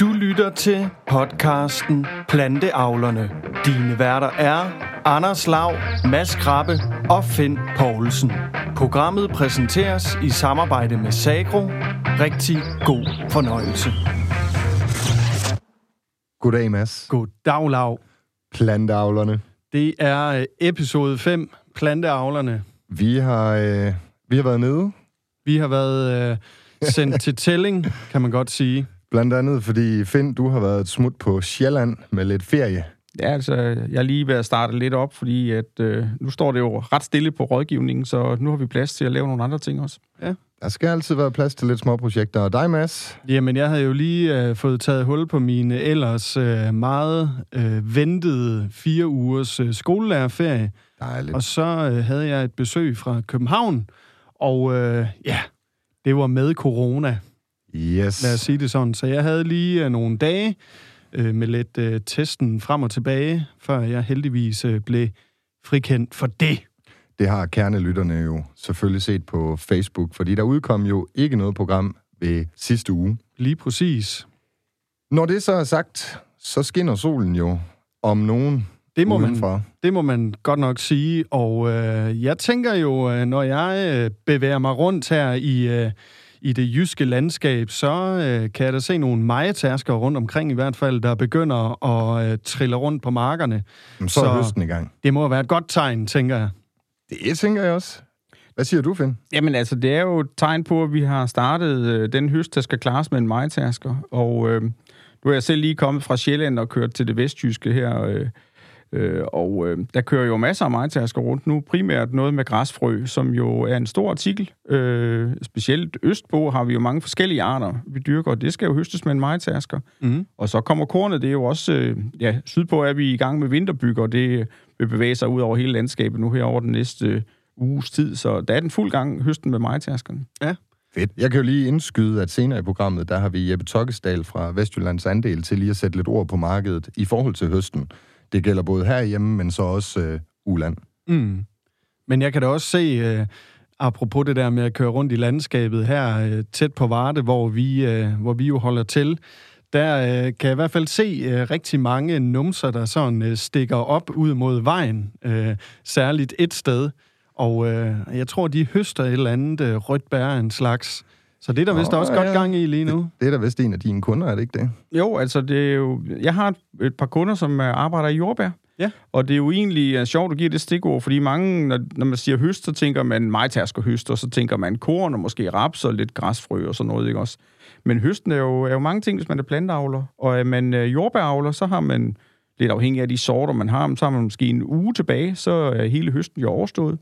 Du lytter til podcasten Planteavlerne. Dine værter er Anders Lav, Mads Krabbe og Finn Poulsen. Programmet præsenteres i samarbejde med Sagro. Rigtig god fornøjelse. Goddag, Mads. Goddag, Lav. Planteavlerne. Det er øh, episode 5, Planteavlerne. Vi har, øh, vi har været nede, Vi har været øh, sendt til tælling, kan man godt sige. blandt andet fordi, Finn, du har været et smut på Sjælland med lidt ferie. Ja, altså, jeg er lige ved at starte lidt op, fordi at, øh, nu står det jo ret stille på rådgivningen, så nu har vi plads til at lave nogle andre ting også. Der skal altid være plads til lidt små projekter. Og dig, Mads? Jamen, jeg havde jo lige øh, fået taget hul på mine ellers øh, meget øh, ventede fire ugers øh, skolelærerferie. Dejligt. Og så øh, havde jeg et besøg fra København, og øh, ja, det var med corona, Yes. lad os sige det sådan. Så jeg havde lige øh, nogle dage øh, med lidt øh, testen frem og tilbage, før jeg heldigvis øh, blev frikendt for det. Det har kernelytterne jo selvfølgelig set på Facebook, fordi der udkom jo ikke noget program ved sidste uge. Lige præcis. Når det så er sagt, så skinner solen jo om nogen Det må man udenfor. Det må man godt nok sige, og øh, jeg tænker jo, øh, når jeg øh, bevæger mig rundt her i, øh, i det jyske landskab, så øh, kan jeg da se nogle majetasker rundt omkring i hvert fald, der begynder at øh, trille rundt på markerne. Så, så er høsten i gang. Det må være et godt tegn, tænker jeg. Det tænker jeg også. Hvad siger du, Finn? Jamen altså, det er jo et tegn på, at vi har startet øh, den høst, der skal klares med en majtasker. Og øh, nu er jeg selv lige kommet fra Sjælland og kørt til det vestjyske her, øh, øh, og øh, der kører jo masser af majtasker rundt nu. Primært noget med græsfrø, som jo er en stor artikel. Øh, specielt østpå har vi jo mange forskellige arter, vi dyrker, og det skal jo høstes med en majtasker. Mm. Og så kommer kornet, det er jo også, øh, ja, sydpå er vi i gang med vinterbyg, og det vil bevæge sig ud over hele landskabet nu her over den næste øh, uges tid. Så der er den fuld gang høsten med majtaskerne. Fedt. Jeg kan jo lige indskyde, at senere i programmet, der har vi Jeppe Tokkesdal fra Vestjyllands Andel til lige at sætte lidt ord på markedet i forhold til høsten. Det gælder både herhjemme, men så også øh, uland. Mm. Men jeg kan da også se, øh, apropos det der med at køre rundt i landskabet her øh, tæt på Varde, hvor vi, øh, hvor vi jo holder til, der øh, kan jeg i hvert fald se øh, rigtig mange numser, der sådan øh, stikker op ud mod vejen, øh, særligt et sted. Og øh, jeg tror, de høster et eller andet øh, rødt bær en slags. Så det er der vist Åh, også ja. godt gang i lige nu. Det er da vist en af dine kunder, er det ikke det? Jo, altså det er jo... Jeg har et, et par kunder, som øh, arbejder i jordbær. Ja. Og det er jo egentlig uh, sjovt at give det stikord, fordi mange, når, når man siger høst, så tænker man majtasker høst, og så tænker man korn og måske raps og lidt græsfrø og sådan noget, ikke også? Men høsten er jo, er jo mange ting, hvis man er planteavler. Og er man uh, jordbæravler, så har man, lidt afhængig af de sorter, man har, så har man måske en uge tilbage, så er hele høsten jo overstået.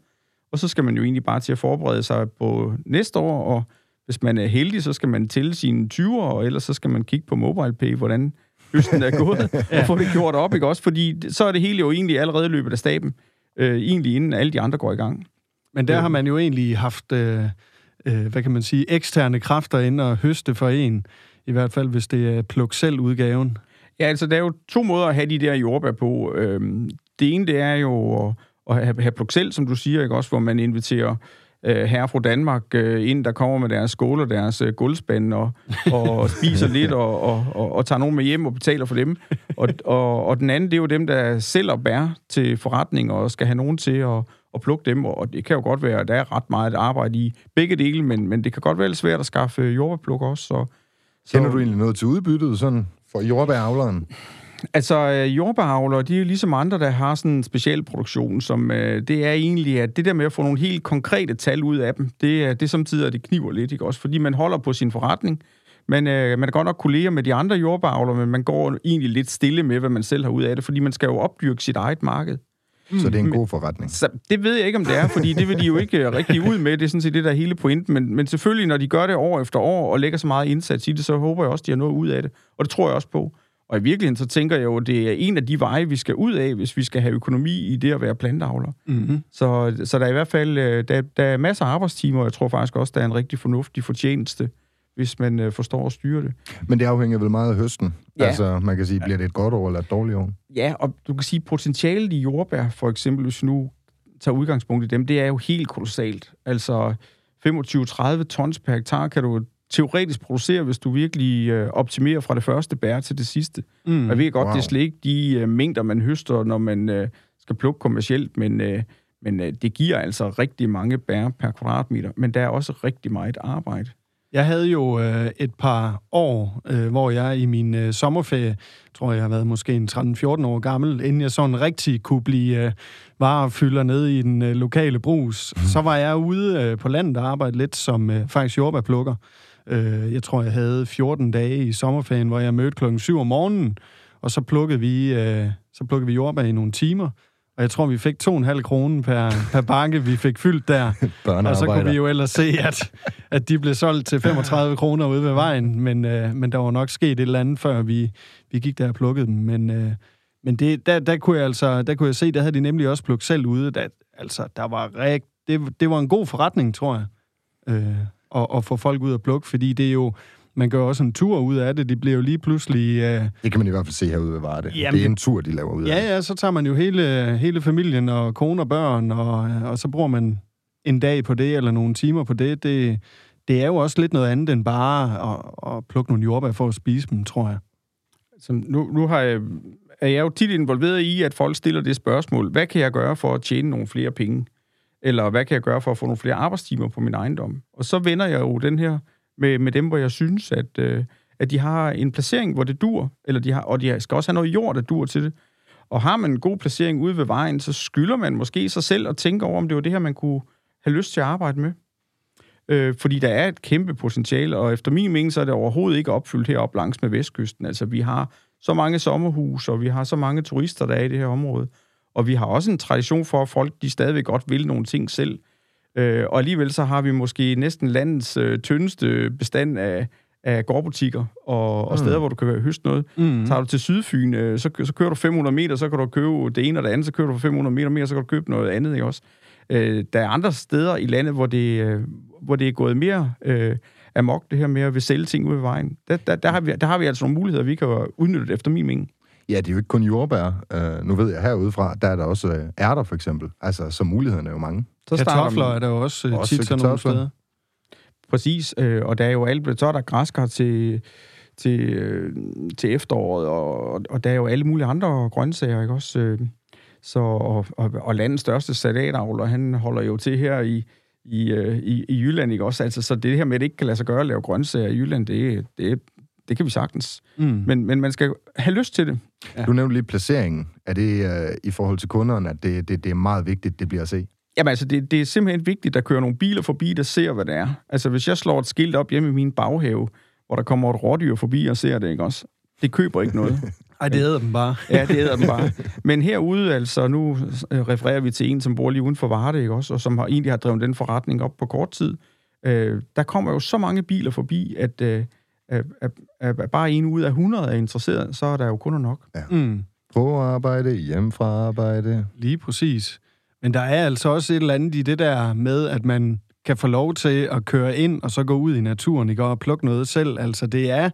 Og så skal man jo egentlig bare til at forberede sig på næste år, og hvis man er heldig, så skal man tælle sine 20'er, og ellers så skal man kigge på MobilePay, hvordan høsten er gået, og få det gjort op, ikke også? Fordi så er det hele jo egentlig allerede løbet af staben, øh, egentlig inden alle de andre går i gang. Men der har man jo egentlig haft, øh, øh, hvad kan man sige, eksterne kræfter inde og høste for en. I hvert fald, hvis det er pluk selv udgaven. Ja, altså der er jo to måder at have de der jordbær på. Øhm, det ene, det er jo at, at have, have pluksel, som du siger, ikke også, hvor man inviterer øh, herre fra Danmark øh, ind, der kommer med deres skål og deres øh, gulvspand og, og spiser lidt og, og, og, og tager nogen med hjem og betaler for dem. Og, og, og den anden, det er jo dem, der sælger bær til forretning og skal have nogen til at, at plukke dem. Og det kan jo godt være, at der er ret meget arbejde i begge dele, men, men det kan godt være lidt svært at skaffe jordbærpluk også. Så, så, Kender du egentlig noget til udbyttet sådan for jordbæravleren? Altså, øh, jordbæravlere, de er jo ligesom andre, der har sådan en speciel produktion, som øh, det er egentlig, at det der med at få nogle helt konkrete tal ud af dem, det er det samtidig, det kniver lidt, ikke også? Fordi man holder på sin forretning, men øh, man er godt nok kolleger med de andre jordbæravlere, men man går egentlig lidt stille med, hvad man selv har ud af det, fordi man skal jo opdyrke sit eget marked. Så det er en god forretning. Så det ved jeg ikke, om det er, fordi det vil de jo ikke øh, rigtig ud med. Det er sådan set det, der er hele pointen. Men, men selvfølgelig, når de gør det år efter år og lægger så meget indsats i det, så håber jeg også, de har noget ud af det. Og det tror jeg også på. Og i virkeligheden, så tænker jeg jo, at det er en af de veje, vi skal ud af, hvis vi skal have økonomi i det at være planteavler. Mm-hmm. Så, så der er i hvert fald øh, der, der er masser af arbejdstimer, og jeg tror faktisk også, der er en rigtig fornuftig fortjeneste, hvis man øh, forstår at styre det. Men det afhænger vel meget af høsten. Ja. Altså, man kan sige, bliver det et godt år eller et dårligt år? Ja, og du kan sige, potentialet i jordbær, for eksempel, hvis vi nu tager udgangspunkt i dem, det er jo helt kolossalt. Altså 25-30 tons per hektar kan du teoretisk producere, hvis du virkelig øh, optimerer fra det første bær til det sidste. Mm. Jeg ved godt, wow. det er slet ikke de øh, mængder, man høster, når man øh, skal plukke kommercielt, men, øh, men øh, det giver altså rigtig mange bær per kvadratmeter. Men der er også rigtig meget arbejde. Jeg havde jo øh, et par år, øh, hvor jeg i min øh, sommerferie, tror jeg har været måske en 13-14 år gammel, inden jeg sådan rigtig kunne blive øh, varefylder nede i den øh, lokale brus, mm. så var jeg ude øh, på landet og arbejdede lidt som øh, faktisk jordbærplukker. Øh, jeg tror, jeg havde 14 dage i sommerferien, hvor jeg mødte klokken 7 om morgenen, og så plukkede vi, øh, så plukkede vi jordbær i nogle timer. Og jeg tror, vi fik 2,5 kroner per, per bakke, vi fik fyldt der. og så kunne vi jo ellers se, at, at de blev solgt til 35 kroner ude ved vejen. Men, øh, men der var nok sket et eller andet, før vi, vi gik der og plukkede dem. Men, øh, men det, der, der, kunne jeg altså, der kunne jeg se, der havde de nemlig også plukket selv ude. Der, altså, der var rigt, det, det var en god forretning, tror jeg, øh, at, at få folk ud og plukke, fordi det er jo man gør også en tur ud af det. De bliver jo lige pludselig... Uh... Det kan man i hvert fald se herude ved Varde. Jamen, det er en tur, de laver ud ja, af Ja, ja, så tager man jo hele, hele familien og kone og børn, og, og så bruger man en dag på det, eller nogle timer på det. Det, det er jo også lidt noget andet end bare at, at plukke nogle jordbær for at spise dem, tror jeg. Så nu, nu har jeg, er jeg jo tit involveret i, at folk stiller det spørgsmål, hvad kan jeg gøre for at tjene nogle flere penge? Eller hvad kan jeg gøre for at få nogle flere arbejdstimer på min ejendom? Og så vender jeg jo den her med, med dem, hvor jeg synes, at, øh, at de har en placering, hvor det dur, eller de har, og de skal også have noget jord, der dur til det. Og har man en god placering ude ved vejen, så skylder man måske sig selv at tænke over, om det var det her, man kunne have lyst til at arbejde med. Øh, fordi der er et kæmpe potentiale, og efter min mening, så er det overhovedet ikke opfyldt heroppe langs med Vestkysten. Altså, vi har så mange sommerhuse, og vi har så mange turister, der er i det her område. Og vi har også en tradition for, at folk de stadigvæk godt vil nogle ting selv. Øh, og alligevel så har vi måske næsten landets øh, tyndeste bestand af, af gårdbutikker og, og mm. steder, hvor du kan høste noget. Mm. Tager du til Sydfyn, øh, så, så kører du 500 meter, så kan du købe det ene og det andet, så kører du 500 meter mere, så kan du købe noget andet, ikke også? Øh, der er andre steder i landet, hvor det, øh, hvor det er gået mere øh, amok, det her med at vil sælge ting ud ved vejen. Der, der, der, har vi, der har vi altså nogle muligheder, vi kan udnytte efter min mening. Ja, det er jo ikke kun jordbær. Uh, nu ved jeg herudefra, der er der også uh, ærter for eksempel. Altså, så mulighederne er jo mange. Så kartofler er der jo også, uh, også tit sådan nogle steder. Præcis, øh, og der er jo alt, så er der græskar til, til, øh, til efteråret, og, og der er jo alle mulige andre grøntsager, ikke også? Øh, så, og, og, og landets største salatavler, han holder jo til her i, i, i, i Jylland, ikke også? Altså, så det her med, at det ikke kan lade sig gøre at lave grøntsager i Jylland, det, det, det kan vi sagtens. Mm. Men, men man skal have lyst til det. Ja. Du nævnte lige placeringen. Er det uh, i forhold til kunderne, at det, det, det er meget vigtigt, det bliver at se? Jamen altså, det, det er simpelthen vigtigt, at der kører nogle biler forbi, der ser, hvad det er. Altså, hvis jeg slår et skilt op hjemme i min baghave, hvor der kommer et rådyr forbi og ser det, ikke også? Det køber ikke noget. Ej, det æder dem bare. ja, det æder dem bare. Men herude, altså, nu øh, refererer vi til en, som bor lige uden for Varde, ikke også? Og som har, egentlig har drevet den forretning op på kort tid. Øh, der kommer jo så mange biler forbi, at... Øh, at, at, at bare en ud af 100 er interesseret, så er der jo kun nok. Ja. Mm. På arbejde, hjem fra arbejde. Lige præcis. Men der er altså også et eller andet i det der med, at man kan få lov til at køre ind og så gå ud i naturen ikke? og plukke noget selv. Altså det er,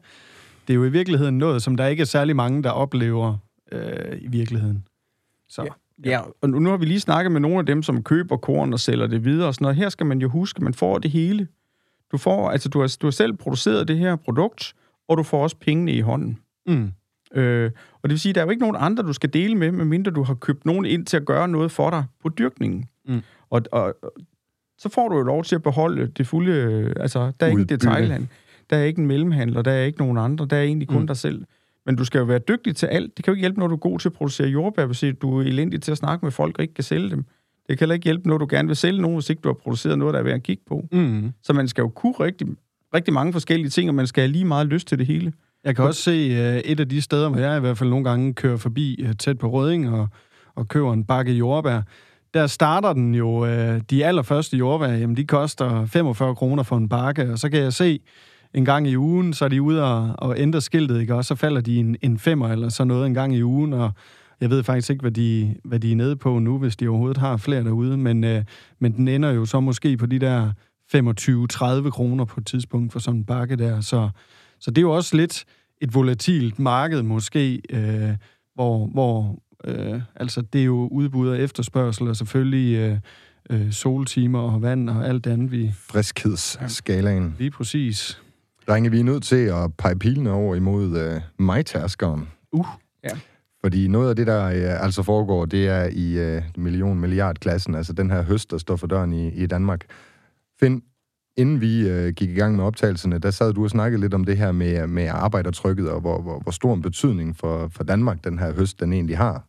det er jo i virkeligheden noget, som der ikke er særlig mange, der oplever øh, i virkeligheden. Så. Ja. Ja, og nu har vi lige snakket med nogle af dem, som køber korn og sælger det videre og sådan noget. Her skal man jo huske, at man får det hele. Du får, altså du har, du har selv produceret det her produkt, og du får også pengene i hånden. Mm. Øh, og det vil sige, at der er jo ikke nogen andre, du skal dele med, medmindre du har købt nogen ind til at gøre noget for dig på dyrkningen. Mm. Og, og, så får du jo lov til at beholde det fulde... Altså, der er ikke en detaljhandel. Der er ikke en mellemhandler, der er ikke nogen andre, der er egentlig kun mm. dig selv. Men du skal jo være dygtig til alt. Det kan jo ikke hjælpe, når du er god til at producere jordbær, hvis du er elendig til at snakke med folk og ikke kan sælge dem. Det kan heller ikke hjælpe, når du gerne vil sælge nogen, hvis ikke du har produceret noget, der er værd at kigge på. Mm. Så man skal jo kunne rigtig, rigtig mange forskellige ting, og man skal have lige meget lyst til det hele. Jeg kan også se uh, et af de steder, hvor jeg i hvert fald nogle gange kører forbi uh, tæt på Røding og, og køber en bakke jordbær. Der starter den jo, uh, de allerførste jordbær, jamen de koster 45 kroner for en bakke, og så kan jeg se en gang i ugen, så er de ude og, og ændre skiltet, ikke? og så falder de en, en femmer eller så noget en gang i ugen, og jeg ved faktisk ikke, hvad de, hvad de er nede på nu, hvis de overhovedet har flere derude, men, øh, men den ender jo så måske på de der 25-30 kroner på et tidspunkt for sådan en bakke der. Så, så det er jo også lidt et volatilt marked måske, øh, hvor, hvor øh, altså det er jo udbud og efterspørgsel, og selvfølgelig øh, øh, soltimer og vand og alt det andet. Vi, Friskhedsskalaen. Ja, lige præcis. Drenge, vi er nødt til at pege pilene over imod øh, mig-tærskeren. Uh. Ja. Fordi noget af det, der øh, altså foregår, det er i øh, million-milliard-klassen, altså den her høst, der står for døren i, i Danmark. Find, inden vi øh, gik i gang med optagelserne, der sad du og snakkede lidt om det her med, med arbejdertrykket, og hvor, hvor, hvor stor en betydning for, for Danmark den her høst, den egentlig har.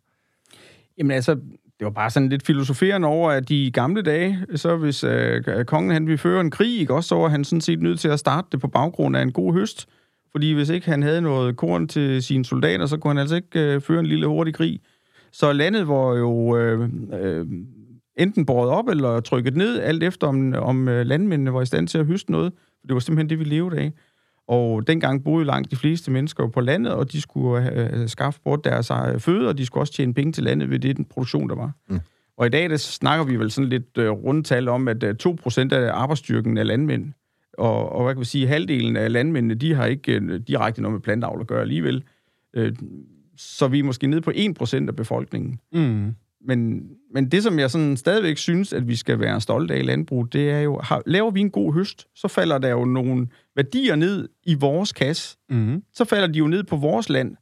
Jamen altså, det var bare sådan lidt filosoferende over, at de gamle dage, så hvis øh, kongen han ville føre en krig, ikke, også, så var han sådan set nødt til at starte det på baggrund af en god høst. Fordi hvis ikke han havde noget korn til sine soldater, så kunne han altså ikke øh, føre en lille hurtig krig. Så landet var jo øh, øh, enten båret op eller trykket ned, alt efter om, om øh, landmændene var i stand til at høste noget. For det var simpelthen det, vi levede af. Og dengang boede langt de fleste mennesker på landet, og de skulle have skaffe bort deres føde, og de skulle også tjene penge til landet ved det, den produktion, der var. Mm. Og i dag der snakker vi vel sådan lidt uh, rundtal om, at uh, 2% af arbejdsstyrken er landmænd. Og, og hvad kan vi sige, halvdelen af landmændene, de har ikke uh, direkte noget med plantavl at gøre alligevel. Uh, så vi er måske nede på 1% af befolkningen. Mm. Men, men det, som jeg sådan stadigvæk synes, at vi skal være stolte af i landbrug, det er jo, har, laver vi en god høst, så falder der jo nogle værdier ned i vores kasse. Mm. Så falder de jo ned på vores land.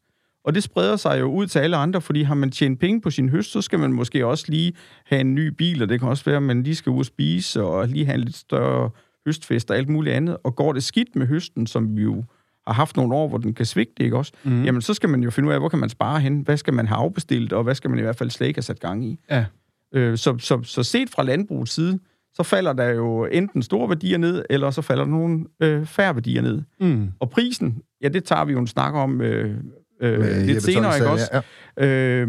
Og det spreder sig jo ud til alle andre, fordi har man tjent penge på sin høst, så skal man måske også lige have en ny bil, og det kan også være, at man lige skal ud og spise, og lige have en lidt større høstfest og alt muligt andet. Og går det skidt med høsten, som vi jo har haft nogle år, hvor den kan svigte, ikke også? Mm. Jamen, så skal man jo finde ud af, hvor kan man spare hen? Hvad skal man have afbestilt, og hvad skal man i hvert fald slet ikke have sat gang i? Ja. Øh, så, så, så set fra landbrugets side, så falder der jo enten store værdier ned, eller så falder der nogle øh, færre værdier ned. Mm. Og prisen, ja, det tager vi jo en snak om øh, øh, lidt senere, ikke også? Ja. Øh,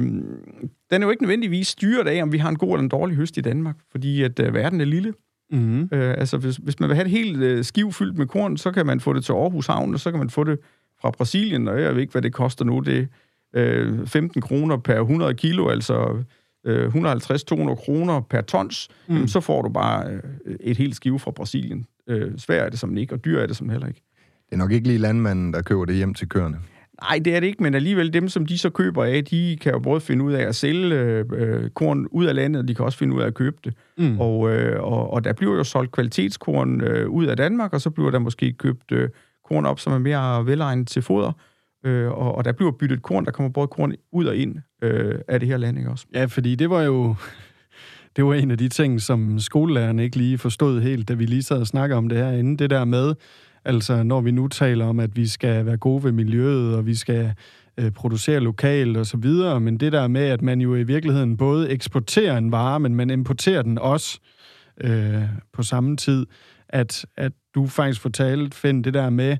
den er jo ikke nødvendigvis styret af, om vi har en god eller en dårlig høst i Danmark, fordi at øh, verden er lille. Mm. Øh, altså, hvis, hvis man vil have et helt øh, skiv fyldt med korn, så kan man få det til Aarhus Havn, og så kan man få det fra Brasilien, og jeg ved ikke, hvad det koster nu. Det er øh, 15 kroner per 100 kilo, altså øh, 150-200 kroner per tons. Mm. Jamen, så får du bare øh, et helt skive fra Brasilien. Øh, svær er det som ikke, og dyr er det som heller ikke. Det er nok ikke lige landmanden, der køber det hjem til køerne. Nej, det er det ikke, men alligevel dem, som de så køber af, de kan jo både finde ud af at sælge øh, korn ud af landet, og de kan også finde ud af at købe det. Mm. Og, øh, og, og der bliver jo solgt kvalitetskorn øh, ud af Danmark, og så bliver der måske købt øh, korn op, som er mere velegnet til foder. Øh, og, og der bliver byttet korn, der kommer både korn ud og ind øh, af det her land, ikke også? Ja, fordi det var jo... Det var en af de ting, som skolelærerne ikke lige forstod helt, da vi lige sad og snakkede om det her inden. Det der med, Altså, når vi nu taler om, at vi skal være gode ved miljøet, og vi skal øh, producere lokalt og så videre, men det der med, at man jo i virkeligheden både eksporterer en vare, men man importerer den også øh, på samme tid, at, at du faktisk fortalte, Finn, det der med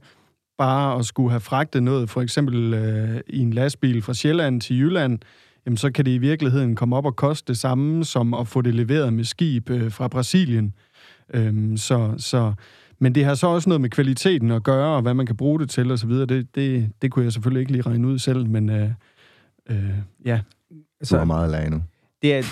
bare at skulle have fragtet noget, for eksempel øh, i en lastbil fra Sjælland til Jylland, jamen så kan det i virkeligheden komme op og koste det samme som at få det leveret med skib øh, fra Brasilien. Øhm, så, så men det har så også noget med kvaliteten at gøre, og hvad man kan bruge det til osv. Det, det, det kunne jeg selvfølgelig ikke lige regne ud selv, men øh, øh, ja. Så er meget lære nu. Det er,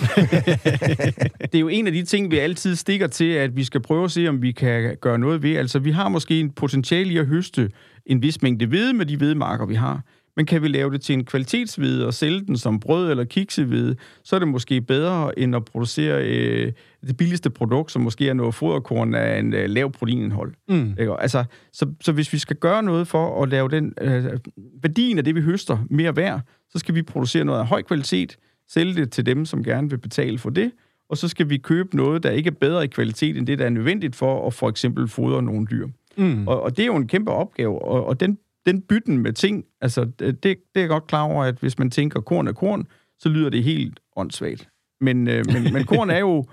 det er jo en af de ting, vi altid stikker til, at vi skal prøve at se, om vi kan gøre noget ved. Altså, vi har måske en potentiale i at høste en vis mængde hvede med de hvedemarker, vi har. Men kan vi lave det til en kvalitetshvide og sælge den som brød eller kiksehvide, så er det måske bedre end at producere øh, det billigste produkt, som måske er noget foderkorn af en øh, lav proteinindhold. Mm. Ikke? Altså, så, så hvis vi skal gøre noget for at lave den øh, værdien af det, vi høster, mere værd, så skal vi producere noget af høj kvalitet, sælge det til dem, som gerne vil betale for det, og så skal vi købe noget, der ikke er bedre i kvalitet end det, der er nødvendigt for at for eksempel fodre nogle dyr. Mm. Og, og det er jo en kæmpe opgave, og, og den den bytten med ting, altså det, det er jeg godt klar over, at hvis man tænker korn er korn, så lyder det helt åndssvagt. Men, øh, men, men korn er jo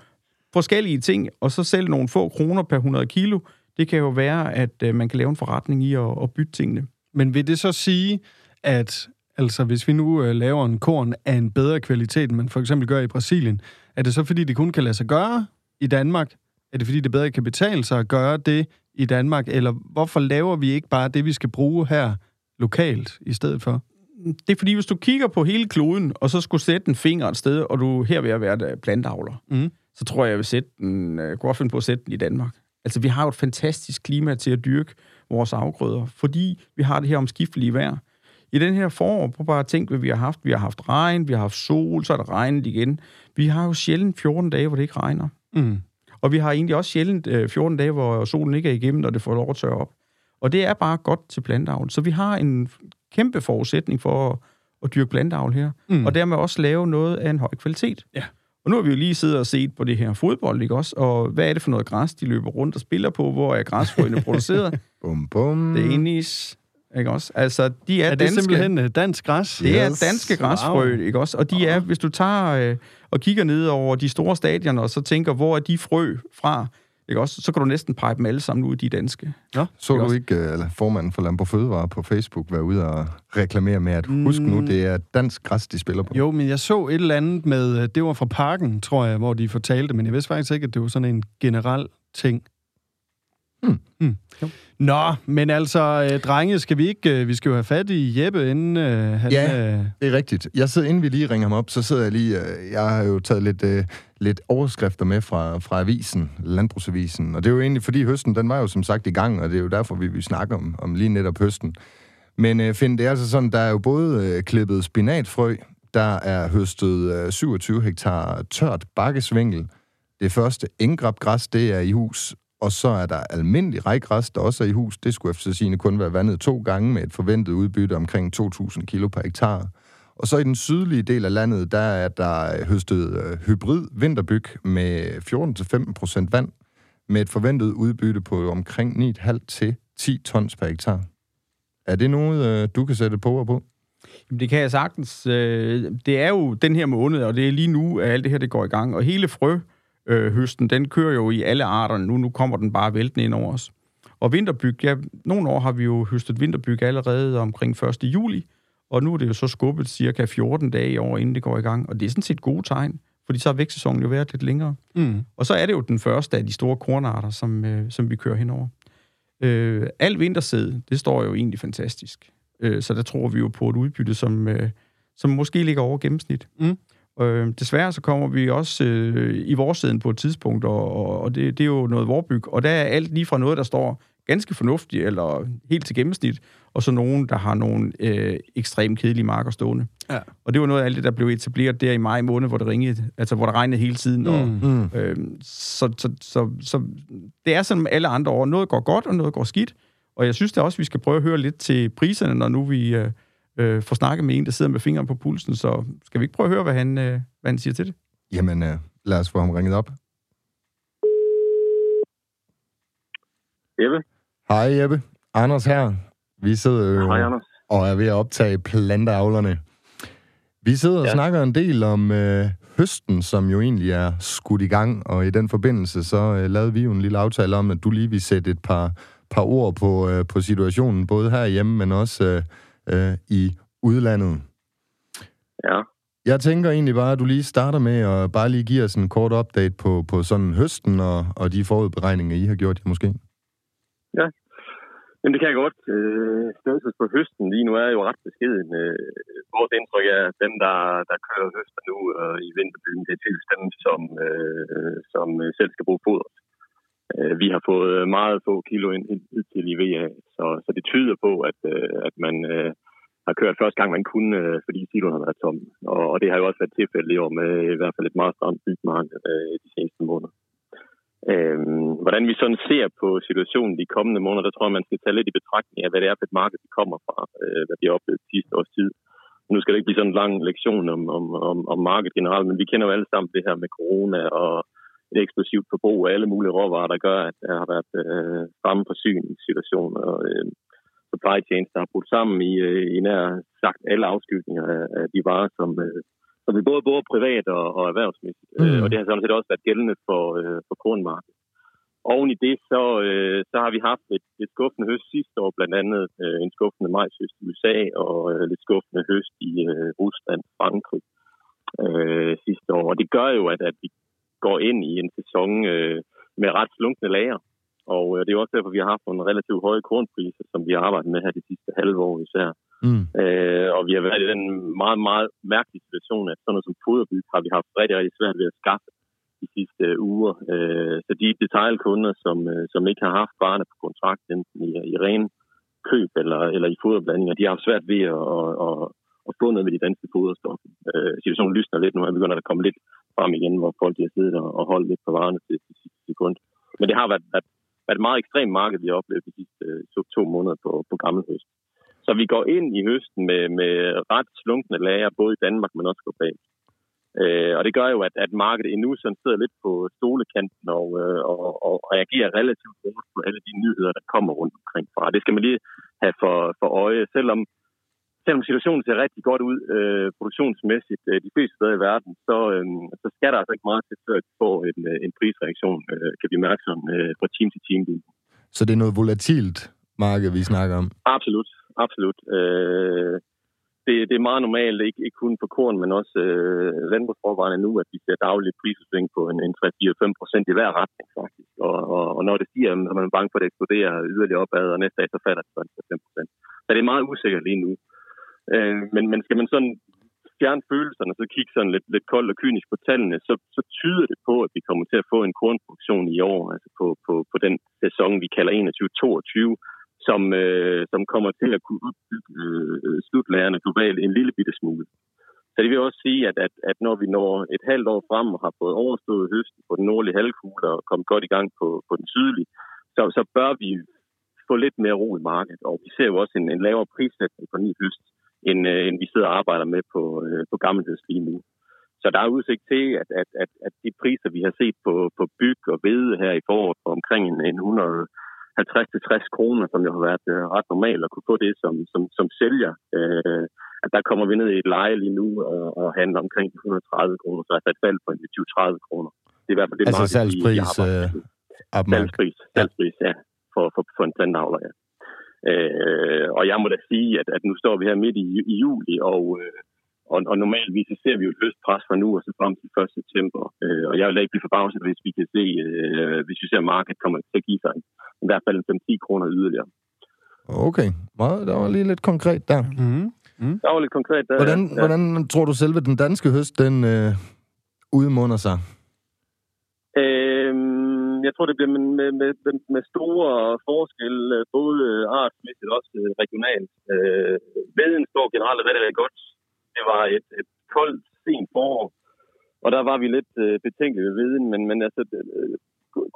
forskellige ting, og så selv nogle få kroner per 100 kilo, det kan jo være, at øh, man kan lave en forretning i at, at bytte tingene. Men vil det så sige, at altså, hvis vi nu øh, laver en korn af en bedre kvalitet, end man for eksempel gør i Brasilien, er det så fordi, det kun kan lade sig gøre i Danmark? Er det fordi, det bedre kan betale sig at gøre det i Danmark, eller hvorfor laver vi ikke bare det, vi skal bruge her lokalt i stedet for? Det er fordi, hvis du kigger på hele kloden, og så skulle sætte en finger et sted, og du her ved at være plantavler, mm. så tror jeg, jeg vil sætte den, uh, godt finde på at sætte den i Danmark. Altså, vi har jo et fantastisk klima til at dyrke vores afgrøder, fordi vi har det her omskiftelige vejr. I den her forår, prøv bare at tænke, hvad vi har haft. Vi har haft regn, vi har haft sol, så er det regnet igen. Vi har jo sjældent 14 dage, hvor det ikke regner. Mm. Og vi har egentlig også sjældent øh, 14 dage, hvor solen ikke er igennem, og det får lov at tørre op. Og det er bare godt til planteavl. Så vi har en kæmpe forudsætning for at, at dyrke planteavl her, mm. og dermed også lave noget af en høj kvalitet. Ja. Og nu har vi jo lige siddet og set på det her fodbold, ikke også? Og hvad er det for noget græs, de løber rundt og spiller på? Hvor er græsfrøene produceret? Bum, bum. Det er Enis, ikke også? Altså, de er, Er det danske. simpelthen øh, dansk græs? Det er Yes. danske græsfrø, Wow. ikke også? Og de er, hvis du tager øh, og kigger ned over de store stadioner, og så tænker, hvor er de frø fra, ikke også? Så kan du næsten pege dem alle sammen ud, de er danske. Nå, Så Ikke du også? ikke uh, eller formanden for Lambo Fødevare på Facebook være ude og reklamere med, at husk nu, Mm. det er dansk græs, de spiller på? Jo, men jeg så et eller andet med, øh, det var fra parken, tror jeg, hvor de fortalte, men jeg vidste faktisk ikke, at det var sådan en generel ting. Hmm. Jo. Nå, men altså, øh, drenge, skal vi ikke, øh, vi skal jo have fat i Jeppe, inden øh, han... Ja. Øh, Det er rigtigt. Jeg sidder, inden vi lige ringer ham op, så sidder jeg lige... Øh, jeg har jo taget lidt, øh, lidt overskrifter med fra, fra avisen, Landbrugsavisen, og det er jo egentlig, fordi høsten, den var jo som sagt i gang, og det er jo derfor, vi vil snakke om, om lige netop høsten. Men øh, Finn, det er altså sådan, der er jo både øh, klippet spinatfrø, der er høstet øh, 27 hektar tørt bakkesvingel. Det første enggrabgræs, det er i hus, og så er der almindelig rækgræs, der også er i hus. Det skulle efter sigende kun være vandet to gange med et forventet udbytte omkring 2.000 kilo per hektar. Og så i den sydlige del af landet, der er der øh, høstet øh, hybrid vinterbyg med 14-15% vand, med et forventet udbytte på omkring 9,5 til 10 tons per hektar. Er det noget, øh, du kan sætte på og på? Jamen, det kan jeg sagtens. Det er jo den her måned, og det er lige nu, at alt det her det går i gang. Og hele frø øh, høsten, den kører jo i alle arterne nu. Nu kommer den bare væltende ind over os. Og vinterbyg, ja, nogle år har vi jo høstet vinterbyg allerede omkring 1. juli, og nu er det jo så skubbet cirka 14 dage over, inden det går i gang. Og det er sådan set gode tegn, fordi så har vækstsæsonen jo været lidt længere. mm. Og så er det jo den første af de store kornarter, som, øh, som vi kører henover. Øh, al vintersæd, det står jo egentlig fantastisk. Øh, så der tror vi jo på et udbytte, som, øh, som måske ligger over gennemsnit. Mm. Øh, desværre så kommer vi også øh, i vores siden på et tidspunkt, og, og, og det, det er jo noget vorbyg, og der er alt lige fra noget, der står ganske fornuftigt, eller helt til gennemsnit, og så nogen, der har nogle øh, ekstremt kedelige marker stående. Ja. Og det var noget af alt det, der blev etableret der i maj måned, hvor det ringede, altså hvor det regnede hele tiden, og, Mm. Mm. Øhm, så, så, så, så det er som alle andre år. Noget går godt, og noget går skidt. Og jeg synes da også, vi skal prøve at høre lidt til priserne, når nu vi øh, øh, får snakket med en, der sidder med fingeren på pulsen. Så skal vi ikke prøve at høre, hvad han, øh, hvad han siger til det? Jamen, øh, lad os få ham ringet op. Jeppe? Hej Jeppe. Anders her. Vi sidder jo Hej, Anders. og er ved at optage planteavlerne. Vi sidder og Ja. snakker en del om øh, høsten, som jo egentlig er skudt i gang, og i den forbindelse så øh, lavede vi jo en lille aftale om, at du lige vil sætte et par, par ord på, øh, på situationen, både herhjemme, men også øh, øh, i udlandet. Ja. Jeg tænker egentlig bare, at du lige starter med at bare lige give os en kort update på, på sådan høsten og, og de forudberegninger, I har gjort jer måske. Jamen, det kan jeg godt. Øh, status på høsten lige nu er jo ret beskeden. Øh, vores indtryk er, at dem, der, der kører høster nu øh, i vinterbyen, det er typisk dem, som, øh, som selv skal bruge foder. Øh, vi har fået meget få kilo ind til i VA, så, så det tyder på, at, øh, at man øh, har kørt første gang, man kunne, fordi siloen har været tom. Og, og det har jo også været tilfældet i år med i hvert fald et meget stramt bygmarked de seneste måneder. Øhm, hvordan vi sådan ser på situationen de kommende måneder, der tror jeg, man skal tage lidt i betragtning af, hvad det er for et marked, vi kommer fra, øh, hvad vi har oplevet sidste års tid. Nu skal det ikke blive sådan en lang lektion om, om, om, om markedet generelt, men vi kender jo alle sammen det her med corona og et eksplosivt forbrug af alle mulige råvarer, der gør, at der har været øh, fremme forsyningssituationer og øh, supply chains, der har brudt sammen i, øh, i nær sagt alle afskygninger af, af de varer, som, øh, som vi både bruger privat og, og erhvervsmæssigt. Mm. Mm. Og det har sådan set også været gældende for, øh, for kornmarkedet. Oven i det, så, øh, så har vi haft et, et skuffende høst sidste år, blandt andet øh, en skuffende majshøst i USA og øh, lidt skuffende høst i øh, Rusland og Frankrig øh, sidste år. Og det gør jo, at, at vi går ind i en sæson øh, med ret slunkne lager. Og øh, det er også derfor, vi har haft nogle relativt høje kornpriser, som vi har arbejdet med her de sidste halve år især. Mm. Øh, og vi har været i den meget, meget mærkelige situation, at sådan noget som foderbyg har vi haft rigtig, rigtig svært ved at skaffe de sidste øh, uger. Øh, så de detaljkunder, som, øh, som ikke har haft varerne på kontrakt, enten i, i ren køb eller, eller i foderblandinger, de har haft svært ved at, at, at, at få noget med de danske foderstoffer. Øh, situationen lysner lidt nu, og begynder at komme lidt frem igen, hvor folk har siddet og, og holdt lidt på varerne til, til sidste sekund. Men det har været, været været et meget ekstremt marked, vi har oplevet de sidste øh, to, to måneder på, på gammel høst. Så vi går ind i høsten med, med ret slunkne lager, både i Danmark, men også globalt. Øh, og det gør jo, at, at markedet endnu sådan sidder lidt på stolekanten og, øh, og, og reagerer relativt hurtigt på alle de nyheder, der kommer rundt omkring fra. Det skal man lige have for, for øje, selvom selvom situationen ser rigtig godt ud øh, produktionsmæssigt øh, de fleste steder i verden, så, øh, så skal der altså ikke meget til, før vi får en, øh, en prisreaktion, øh, kan vi mærke sådan, øh, fra team til team. Så det er noget volatilt marked, vi snakker om? Absolut, absolut. Øh, det, det er meget normalt, ikke, ikke kun på korn, men også øh, landbrugsforvarende nu, at vi ser daglige prisudsving på en, en 3-4-5 procent i hver retning, faktisk. Og, og, og når det stiger, så er man bange for, at det eksploderer yderligere opad, og næste dag så falder det 5 procent. Så det er meget usikkert lige nu. Øh, Øh, men, men skal man sådan fjerne følelserne, og så kigge sådan lidt, lidt koldt og kynisk på tallene, så, så tyder det på, at vi kommer til at få en kornproduktion i år, altså på, på, på den sæson, vi kalder 21-22, som, øh, som kommer til at kunne udbygge øh, slutlærerne globalt en lille bitte smule. Så det vil også sige, at, at, at når vi når et halvt år frem og har fået overstået høsten på den nordlige halvkugle og kommet godt i gang på, på den sydlige, så, så bør vi få lidt mere ro i markedet. Og vi ser jo også en, en lavere prissætning på ny høst end, øh, end vi sidder og arbejder med på, øh, på gammelheds lige nu. Så der er udsigt til, at, at, at, at de priser, vi har set på, på byg og hvede her i foråret på omkring en, en 150-60 kroner, som jo har været øh, ret normalt at kunne få det som, som, som sælger, øh, at der kommer vi ned i et leje lige nu og, og handler omkring 130 kroner, så altså et fald på 20-30 kroner. Det er i hvert fald det altså marked, salgspris, vi, vi øh, salgspris, salgspris, ja, for, for, for en plantavler, ja. Øh, og jeg må da sige, at, at nu står vi her midt i, i juli, og, øh, og, og normalvis så ser vi jo et løst pres fra nu og så frem til 1. september. Øh, og jeg vil ikke blive forbavset, hvis vi kan se, øh, hvis vi ser, at markedet kommer til at give sig i hvert fald 5-10 kroner yderligere. Okay, meget, der var lige lidt konkret der. Mm-hmm. Mm. Der var lidt konkret der. Hvordan, ja. hvordan tror du selve den danske høst, den øh, udmunder sig? Øh, jeg tror, det bliver med, med, med, med store forskelle, øh, både øh, artsmæssigt og også øh, regionalt. Øh, veden står generelt rigtig, rigtig godt. Det var et, et koldt, sent forår, og der var vi lidt øh, betænkelige ved veden, men, men altså, øh,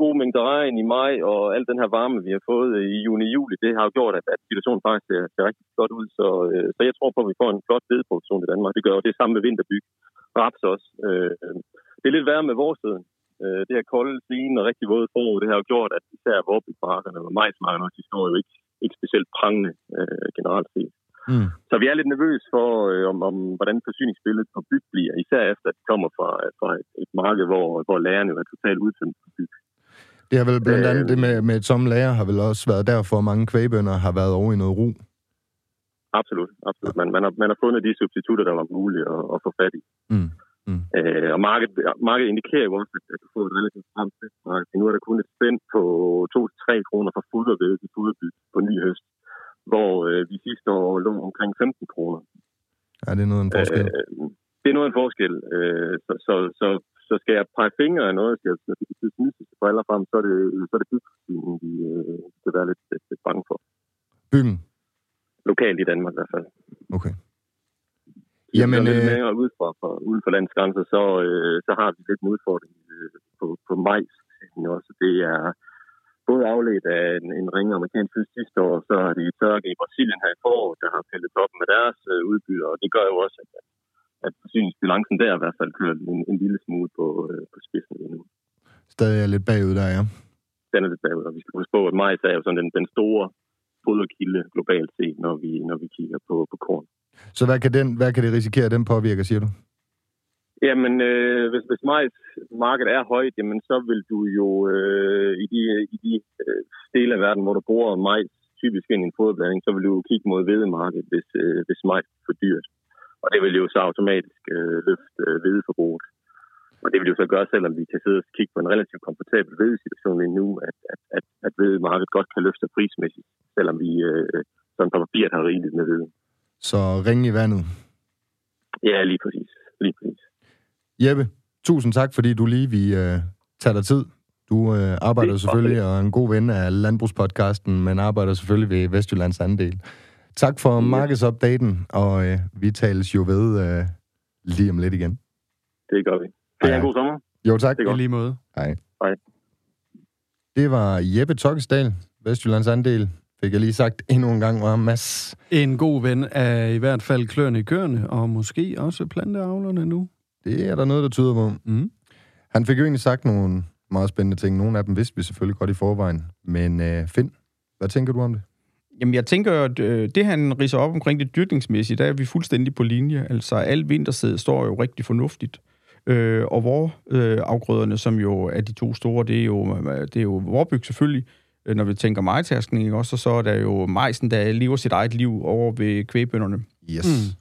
gode mængder regn i maj, og al den her varme, vi har fået i juni-juli, det har jo gjort, at, at situationen faktisk ser, ser rigtig godt ud. Så, øh, så jeg tror på, at vi får en flot vedproduktion i Danmark. Det gør jo det samme med vinterbyg. Raps også. Øh, det er lidt værre med vores siden. Øh, det her kolde, sine og rigtig våde forår, det har jo gjort, at især vorbygmarkerne og majsmarkerne også, de står jo ikke, ikke specielt prangende øh, generelt set. Mm. Så vi er lidt nervøse for, øh, om, om hvordan forsyningsbilledet på byg bliver, især efter at det kommer fra, fra et, et marked, hvor, hvor lærerne er totalt udtømt på byg. Det har vel blandt andet øh, det med, med et som lærer har vel også været derfor, at mange kvægbønder har været over i noget ro. Absolut, absolut. Man, man, har, man har fundet de substitutter, der var mulige at, at få fat i. Mm. Mm. Øh, og markedet, markedet indikerer jo også, at du får et relativt stramt marked. Nu er der kun et spænd på 2-3 kroner for foderved til foderbyg på ny høst, hvor øh, vi sidste år lå omkring 15 kroner. Ja, det er noget af en forskel. Øh, det er noget af en forskel. Øh, så, så, så, så skal jeg pege fingre af noget, skal jeg sige mystisk for alle frem, så er det, så er det bygforsyningen, vi øh, skal være lidt, lidt, lidt bange for. Byggen? Lokalt i Danmark i hvert fald. Okay. Jamen, lidt øh... længere ud fra, fra, uden for landets grænser, så, øh, så har vi lidt en udfordring øh, på, på majs. Også. Det er både afledt af en, en ringe amerikansk føds sidste år, så har de tørke i Brasilien her i foråret, der har fældet op med deres øh, udbyder, og det gør jo også, at, at forsyningsbalancen der i hvert fald kører en, en lille smule på, øh, på spidsen lige nu. Stadig er lidt bagud der, ja. Den er lidt bagud, og vi skal huske på, at majs er jo sådan den, den store foderkilde globalt set, når vi, når vi kigger på, på korn. Så hvad kan, den, hvad kan det risikere, at den påvirker, siger du? Jamen, øh, hvis, hvis markedet er højt, jamen, så vil du jo øh, i de, i de øh, dele af verden, hvor du bruger majs typisk ind i en foderblanding, så vil du kigge mod hvedemarkedet, hvis, øh, hvis majs er for dyrt. Og det vil jo så automatisk øh, løfte øh, hvedeforbruget. Og det vil jo så gøre, selvom vi kan sidde og kigge på en relativt komfortabel hvedesituation lige nu, at, at, at, at hvedemarkedet godt kan løfte prismæssigt, selvom vi øh, sådan på papiret har rigeligt med hvede. Så ring i vandet. Ja, lige præcis. Lige præcis. Jeppe, tusind tak, fordi du lige vi øh, tager dig tid. Du øh, arbejder selvfølgelig og er en god ven af Landbrugspodcasten, men arbejder selvfølgelig ved Vestjyllands andel. Tak for ja. markedsopdaten, og øh, vi tales jo ved øh, lige om lidt igen. Det gør vi. Det er en god sommer. Jo, tak. Det er godt. I lige måde. Hej. Hej. Det var Jeppe Tokkesdal, Vestjyllands andel. Fik jeg lige sagt endnu en gang, var Mads. En god ven af i hvert fald kløerne i køerne, og måske også planteavlerne nu. Det er der noget, der tyder på. Mm. Han fik jo egentlig sagt nogle meget spændende ting. Nogle af dem vidste vi selvfølgelig godt i forvejen. Men øh, Finn, hvad tænker du om det? Jamen, jeg tænker, at øh, det, han riser op omkring det dyrkningsmæssige, der er vi fuldstændig på linje. Altså, alt vintersæde står jo rigtig fornuftigt. Øh, og hvor øh, afgrøderne, som jo er de to store, det er jo, det er jo vorbyg selvfølgelig, øh, når vi tænker majtaskning også, og så er der jo majsen, der lever sit eget liv over ved kvægbønderne. Yes. Mm.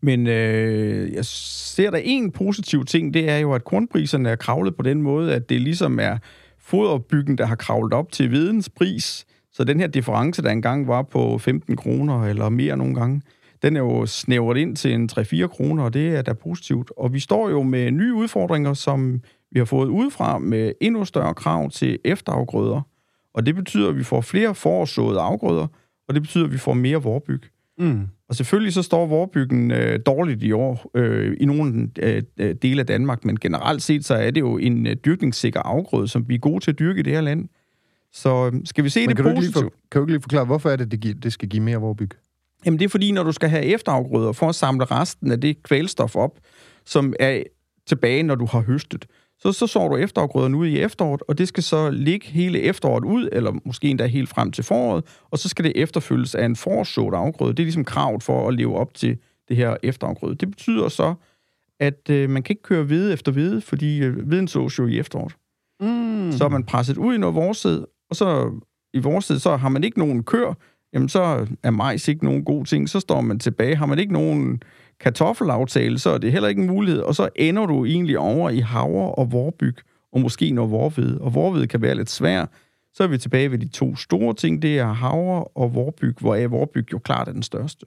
Men øh, jeg ser der en positiv ting, det er jo, at kornpriserne er kravlet på den måde, at det ligesom er foderbyggen, der har kravlet op til videns pris. Så den her difference, der engang var på 15 kroner eller mere nogle gange, den er jo snævret ind til en 3-4 kroner, og det er da positivt. Og vi står jo med nye udfordringer, som vi har fået udefra med endnu større krav til efterafgrøder. Og det betyder, at vi får flere forårsåede afgrøder, og det betyder, at vi får mere vorbyg. Mm. Og selvfølgelig så står vorbyggen øh, dårligt i år øh, i nogle øh, dele af Danmark, men generelt set så er det jo en øh, dyrkningssikker afgrøde, som vi er gode til at dyrke i det her land. Så øh, skal vi se men det kan positivt? Du for, kan du ikke lige forklare, hvorfor er det, det, gi- det skal give mere vorbyg? Jamen det er fordi, når du skal have efterafgrøder for at samle resten af det kvælstof op, som er tilbage, når du har høstet, så, så sår du efterafgrøderne ud i efteråret, og det skal så ligge hele efteråret ud, eller måske endda helt frem til foråret, og så skal det efterfølges af en forårssået afgrøde. Det er ligesom kravet for at leve op til det her efterafgrøde. Det betyder så, at øh, man kan ikke køre hvide efter hvide, fordi øh, viden sås jo i efteråret. Mm. Så er man presset ud i noget vorsæd, og så i vorsæd, så har man ikke nogen kør, jamen så er majs ikke nogen god ting, så står man tilbage. Har man ikke nogen kartoffelaftale, så er det heller ikke en mulighed, og så ender du egentlig over i havre og vorbyg, og måske når vorved. Og vorved kan være lidt svær. Så er vi tilbage ved de to store ting, det er havre og vorbyg, hvor er vorbyg jo klart er den største.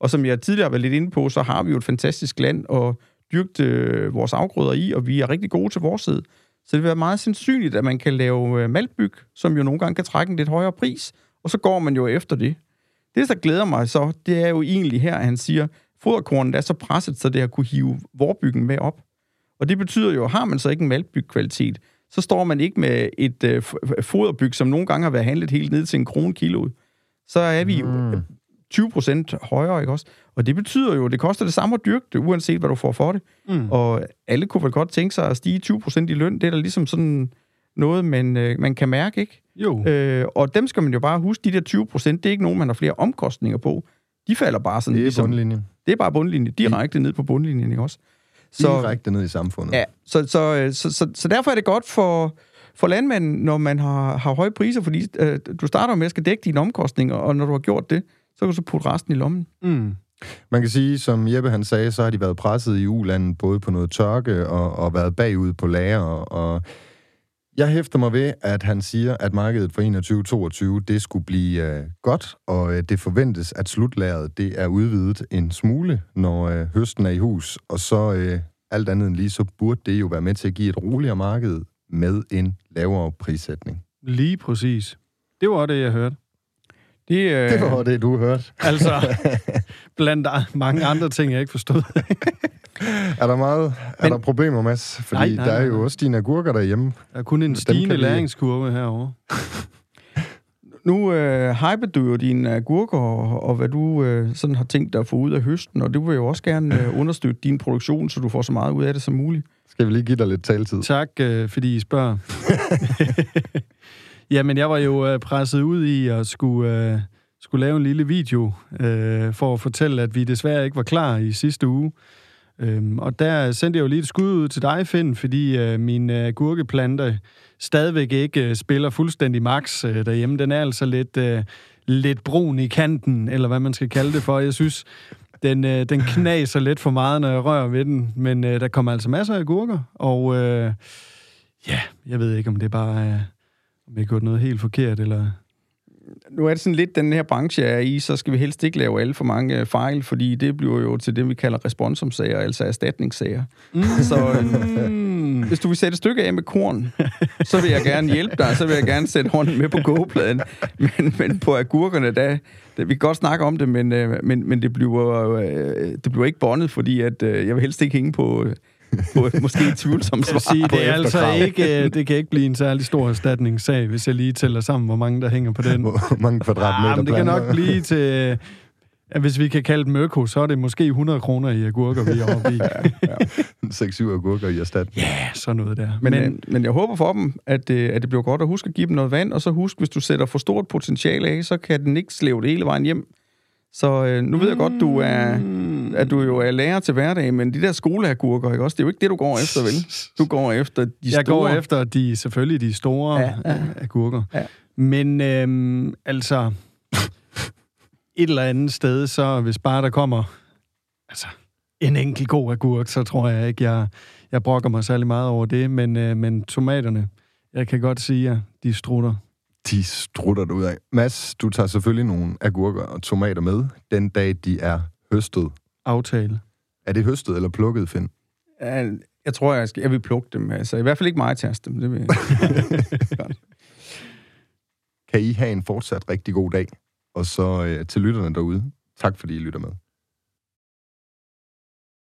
Og som jeg tidligere har været lidt inde på, så har vi jo et fantastisk land at dyrke øh, vores afgrøder i, og vi er rigtig gode til vores side. Så det vil være meget sandsynligt, at man kan lave øh, maltbyg, som jo nogle gange kan trække en lidt højere pris, og så går man jo efter det. Det, der glæder mig så, det er jo egentlig her, at han siger, foderkornet er så presset, så det har kunne hive vorbyggen med op. Og det betyder jo, har man så ikke en maltbygkvalitet, så står man ikke med et øh, foderbyg, som nogle gange har været handlet helt ned til en krone kilo. Så er vi mm. 20 procent højere, ikke også? Og det betyder jo, det koster det samme at dyrke det, uanset hvad du får for det. Mm. Og alle kunne vel godt tænke sig at stige 20 procent i løn. Det er da ligesom sådan noget, man, øh, man kan mærke, ikke? Jo. Øh, og dem skal man jo bare huske, de der 20 procent, det er ikke nogen, man har flere omkostninger på. De falder bare sådan Det er ligesom, bundlinjen. Det er bare bundlinjen, direkte ned på bundlinjen, ikke også? Så, direkte ned i samfundet. Ja, så, så, så, så, så derfor er det godt for, for landmanden, når man har, har høje priser, fordi øh, du starter med at skal dække dine omkostninger, og når du har gjort det, så kan du så putte resten i lommen. Mm. Man kan sige, som Jeppe han sagde, så har de været presset i ulandet både på noget tørke og, og været bagud på lager. Og jeg hæfter mig ved, at han siger, at markedet for 21-22, det skulle blive øh, godt, og øh, det forventes, at slutlæret det er udvidet en smule, når øh, høsten er i hus. Og så øh, alt andet end lige, så burde det jo være med til at give et roligere marked med en lavere prissætning. Lige præcis. Det var det, jeg hørte. Det, øh... det var det, du hørte. Altså, blandt mange andre ting, jeg ikke forstod. er der meget, Men, er der problemer, Mads? Fordi nej, nej, der er jo nej. også dine agurker derhjemme. Der er kun en stigende læringskurve herovre. Nu øh, hyper du jo dine agurker, og, og hvad du øh, sådan har tænkt dig at få ud af høsten, og du vil jo også gerne øh, understøtte din produktion, så du får så meget ud af det som muligt. Skal vi lige give dig lidt taletid? Tak, øh, fordi I spørger. Jamen, jeg var jo øh, presset ud i at skulle, øh, skulle lave en lille video øh, for at fortælle, at vi desværre ikke var klar i sidste uge. Øhm, og der sendte jeg jo lige et skud ud til dig, Finn, fordi øh, min øh, gurkeplante stadigvæk ikke øh, spiller fuldstændig max øh, derhjemme. Den er altså lidt, øh, lidt brun i kanten, eller hvad man skal kalde det for. Jeg synes, den, øh, den knaser lidt for meget, når jeg rører ved den. Men øh, der kommer altså masser af gurker, og øh, ja, jeg ved ikke, om det er bare... Øh, om jeg har gjort noget helt forkert, eller nu er det sådan lidt den her branche er i, så skal vi helst ikke lave alle for mange øh, fejl, fordi det bliver jo til det, vi kalder responsumsager, altså erstatningssager. Mm. Så øh, hvis du vil sætte et stykke af med korn, så vil jeg gerne hjælpe dig, så vil jeg gerne sætte hånden med på kogepladen. Men, men på agurkerne, der, vi kan godt snakke om det, men, øh, men, men det, bliver, det bliver ikke bondet, fordi at, jeg vil helst ikke hænge på på måske et tvivlsomt Jeg vil svar sige, det, er altså ikke, øh, det kan ikke blive en særlig stor erstatningssag, hvis jeg lige tæller sammen, hvor mange der hænger på den. Hvor mange kvadratmeter Ah, men det kan nok blive til... Ja, hvis vi kan kalde det møko, så er det måske 100 kroner i agurker, vi er oppe i. 6-7 agurker i erstatning. Ja, sådan noget der. Men, men, men jeg håber for dem, at, øh, at det bliver godt, og husk at give dem noget vand, og så husk, hvis du sætter for stort potentiale af, så kan den ikke slæve det hele vejen hjem. Så øh, nu ved jeg godt, du er, at du jo er lærer til hverdag, men de der skoleagurker, ikke også? Det er jo ikke det, du går efter, vel? Du går efter de jeg store. går efter de, selvfølgelig de store Ja, ja, agurker. Ja. Men øhm, altså, et eller andet sted, så hvis bare der kommer altså, en enkelt god agurk, så tror jeg ikke, jeg, jeg brokker mig særlig meget over det. Men, øh, men tomaterne, jeg kan godt sige, at de strutter. De strutter ud af. Mads, du tager selvfølgelig nogle agurker og tomater med, den dag de er høstet. Aftale. Er det høstet eller plukket, Finn? Jeg tror, jeg, skal, jeg vil plukke dem. Altså, i hvert fald ikke mig taste dem. Det vil jeg. Kan I have en fortsat rigtig god dag? Og så øh, til lytterne derude, tak fordi I lytter med.